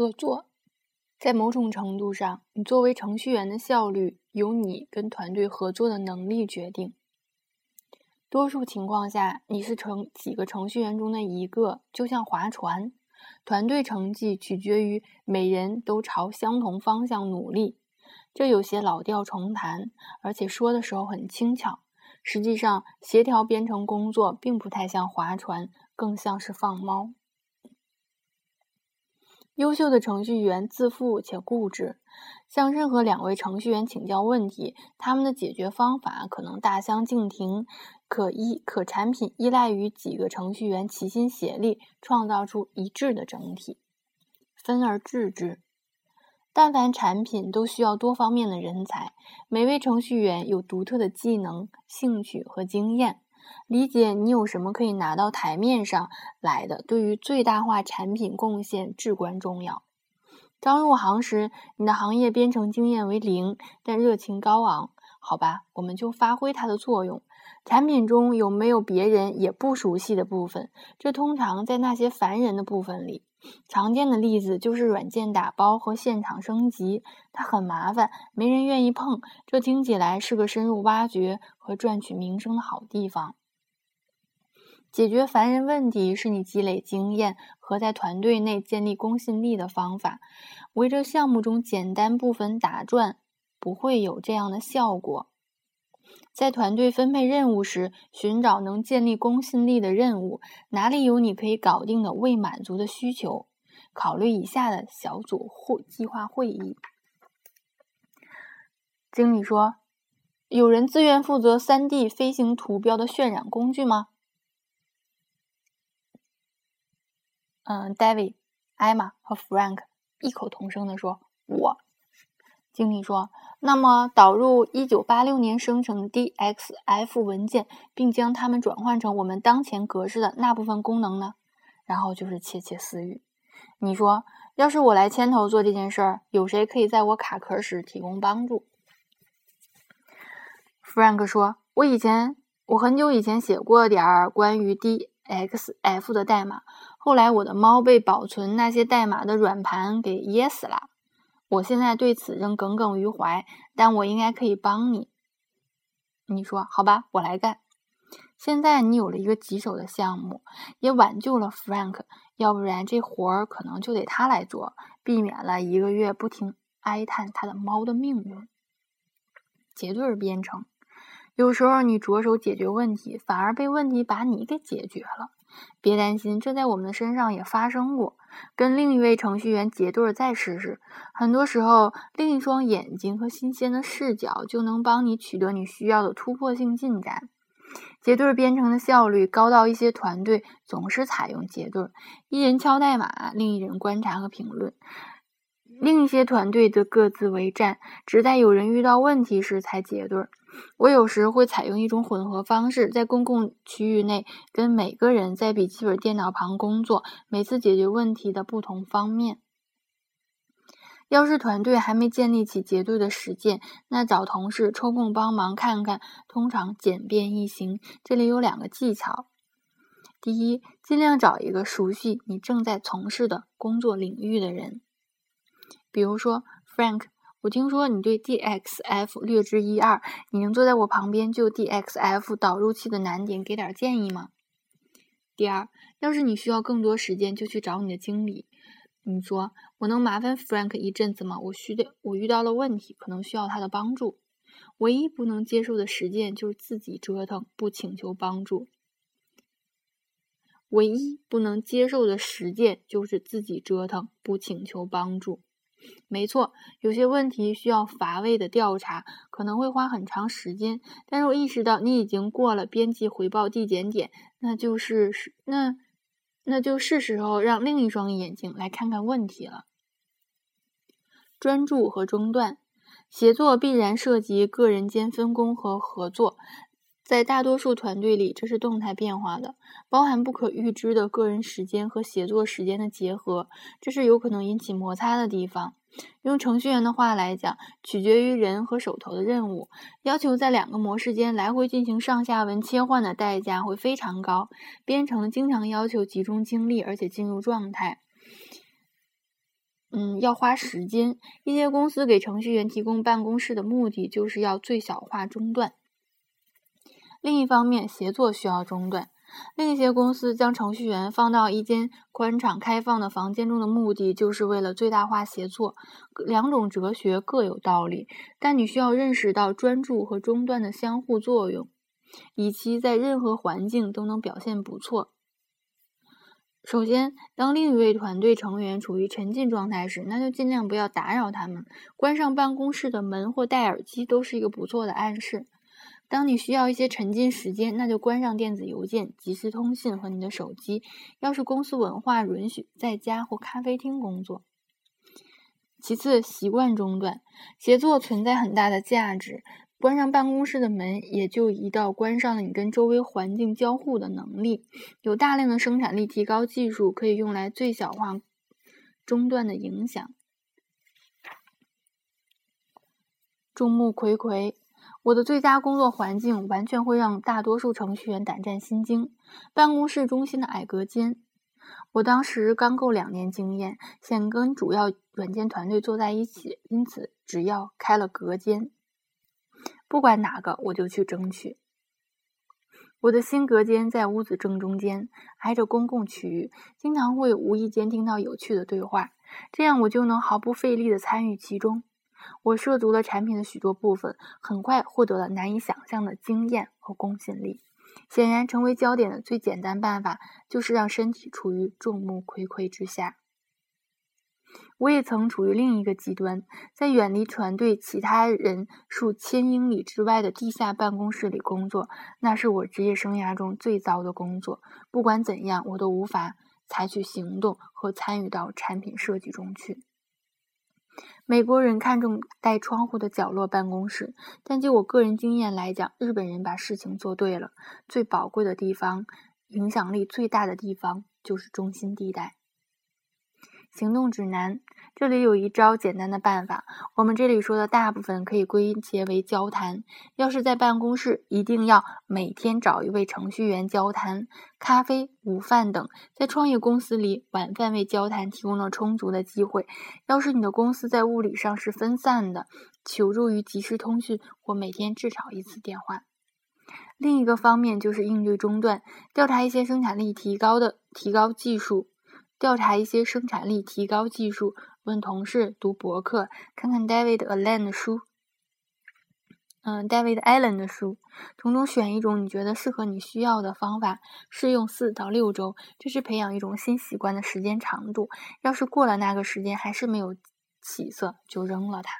合作。在某种程度上，你作为程序员的效率由你跟团队合作的能力决定。多数情况下，你是程几个程序员中的一个，就像划船，团队成绩取决于每人都朝相同方向努力。这有些老调重弹，而且说的时候很轻巧。实际上，协调编程工作并不太像划船，更像是放猫。优秀的程序员自负且固执，向任何两位程序员请教问题，他们的解决方法可能大相径庭。可依可产品依赖于几个程序员齐心协力，创造出一致的整体。分而治之，但凡产品都需要多方面的人才，每位程序员有独特的技能、兴趣和经验。理解你有什么可以拿到台面上来的，对于最大化产品贡献至关重要。刚入行时，你的行业编程经验为零，但热情高昂，好吧，我们就发挥它的作用。产品中有没有别人也不熟悉的部分？这通常在那些烦人的部分里。常见的例子就是软件打包和现场升级，它很麻烦，没人愿意碰。这听起来是个深入挖掘和赚取名声的好地方。解决烦人问题是你积累经验和在团队内建立公信力的方法。围着项目中简单部分打转，不会有这样的效果。在团队分配任务时，寻找能建立公信力的任务。哪里有你可以搞定的未满足的需求？考虑以下的小组或计划会议。经理说：“有人自愿负责 3D 飞行图标的渲染工具吗？”嗯，David、艾玛和 Frank 异口同声地说：“我。”经理说：“那么，导入1986年生成 DXF 文件，并将它们转换成我们当前格式的那部分功能呢？”然后就是窃窃私语。你说：“要是我来牵头做这件事儿，有谁可以在我卡壳时提供帮助？”Frank 说：“我以前，我很久以前写过点儿关于 DXF 的代码，后来我的猫被保存那些代码的软盘给噎死了。”我现在对此仍耿耿于怀，但我应该可以帮你。你说好吧，我来干。现在你有了一个棘手的项目，也挽救了 Frank，要不然这活儿可能就得他来做，避免了一个月不停哀叹他的猫的命运。结对儿编程，有时候你着手解决问题，反而被问题把你给解决了。别担心，这在我们的身上也发生过。跟另一位程序员结对儿再试试。很多时候，另一双眼睛和新鲜的视角就能帮你取得你需要的突破性进展。结对儿编程的效率高到一些团队总是采用结对儿，一人敲代码，另一人观察和评论；另一些团队则各自为战，只在有人遇到问题时才结对。我有时会采用一种混合方式，在公共区域内跟每个人在笔记本电脑旁工作，每次解决问题的不同方面。要是团队还没建立起结对的实践，那找同事抽空帮忙看看，通常简便易行。这里有两个技巧：第一，尽量找一个熟悉你正在从事的工作领域的人，比如说 Frank。我听说你对 DXF 略知一二，你能坐在我旁边就 DXF 导入器的难点给点建议吗？第二，要是你需要更多时间，就去找你的经理。你说我能麻烦 Frank 一阵子吗？我需的我遇到了问题，可能需要他的帮助。唯一不能接受的实践就是自己折腾，不请求帮助。唯一不能接受的实践就是自己折腾，不请求帮助。没错，有些问题需要乏味的调查，可能会花很长时间。但是我意识到你已经过了编辑回报递减点，那就是是那那就是时候让另一双眼睛来看看问题了。专注和中断，协作必然涉及个人间分工和合作。在大多数团队里，这是动态变化的，包含不可预知的个人时间和协作时间的结合，这是有可能引起摩擦的地方。用程序员的话来讲，取决于人和手头的任务。要求在两个模式间来回进行上下文切换的代价会非常高。编程经常要求集中精力，而且进入状态。嗯，要花时间。一些公司给程序员提供办公室的目的，就是要最小化中断。另一方面，协作需要中断。另一些公司将程序员放到一间宽敞开放的房间中的目的，就是为了最大化协作。两种哲学各有道理，但你需要认识到专注和中断的相互作用，以及在任何环境都能表现不错。首先，当另一位团队成员处于沉浸状态时，那就尽量不要打扰他们。关上办公室的门或戴耳机都是一个不错的暗示。当你需要一些沉浸时间，那就关上电子邮件、即时通信和你的手机。要是公司文化允许，在家或咖啡厅工作。其次，习惯中断，协作存在很大的价值。关上办公室的门，也就一道关上了你跟周围环境交互的能力。有大量的生产力提高技术可以用来最小化中断的影响。众目睽睽。我的最佳工作环境完全会让大多数程序员胆战心惊。办公室中心的矮隔间，我当时刚够两年经验，想跟主要软件团队坐在一起，因此只要开了隔间，不管哪个我就去争取。我的新隔间在屋子正中间，挨着公共区域，经常会无意间听到有趣的对话，这样我就能毫不费力地参与其中。我涉足了产品的许多部分，很快获得了难以想象的经验和公信力。显然，成为焦点的最简单办法就是让身体处于众目睽睽之下。我也曾处于另一个极端，在远离团队其他人数千英里之外的地下办公室里工作，那是我职业生涯中最糟的工作。不管怎样，我都无法采取行动和参与到产品设计中去。美国人看重带窗户的角落办公室，但就我个人经验来讲，日本人把事情做对了。最宝贵的地方，影响力最大的地方，就是中心地带。行动指南。这里有一招简单的办法，我们这里说的大部分可以归结为交谈。要是在办公室，一定要每天找一位程序员交谈。咖啡、午饭等，在创业公司里，晚饭为交谈提供了充足的机会。要是你的公司在物理上是分散的，求助于即时通讯或每天至少一次电话。另一个方面就是应对中断，调查一些生产力提高的提高技术。调查一些生产力提高技术，问同事，读博客，看看 David Allen 的书，嗯，David Allen 的书，从中选一种你觉得适合你需要的方法，试用四到六周，这是培养一种新习惯的时间长度。要是过了那个时间还是没有起色，就扔了它。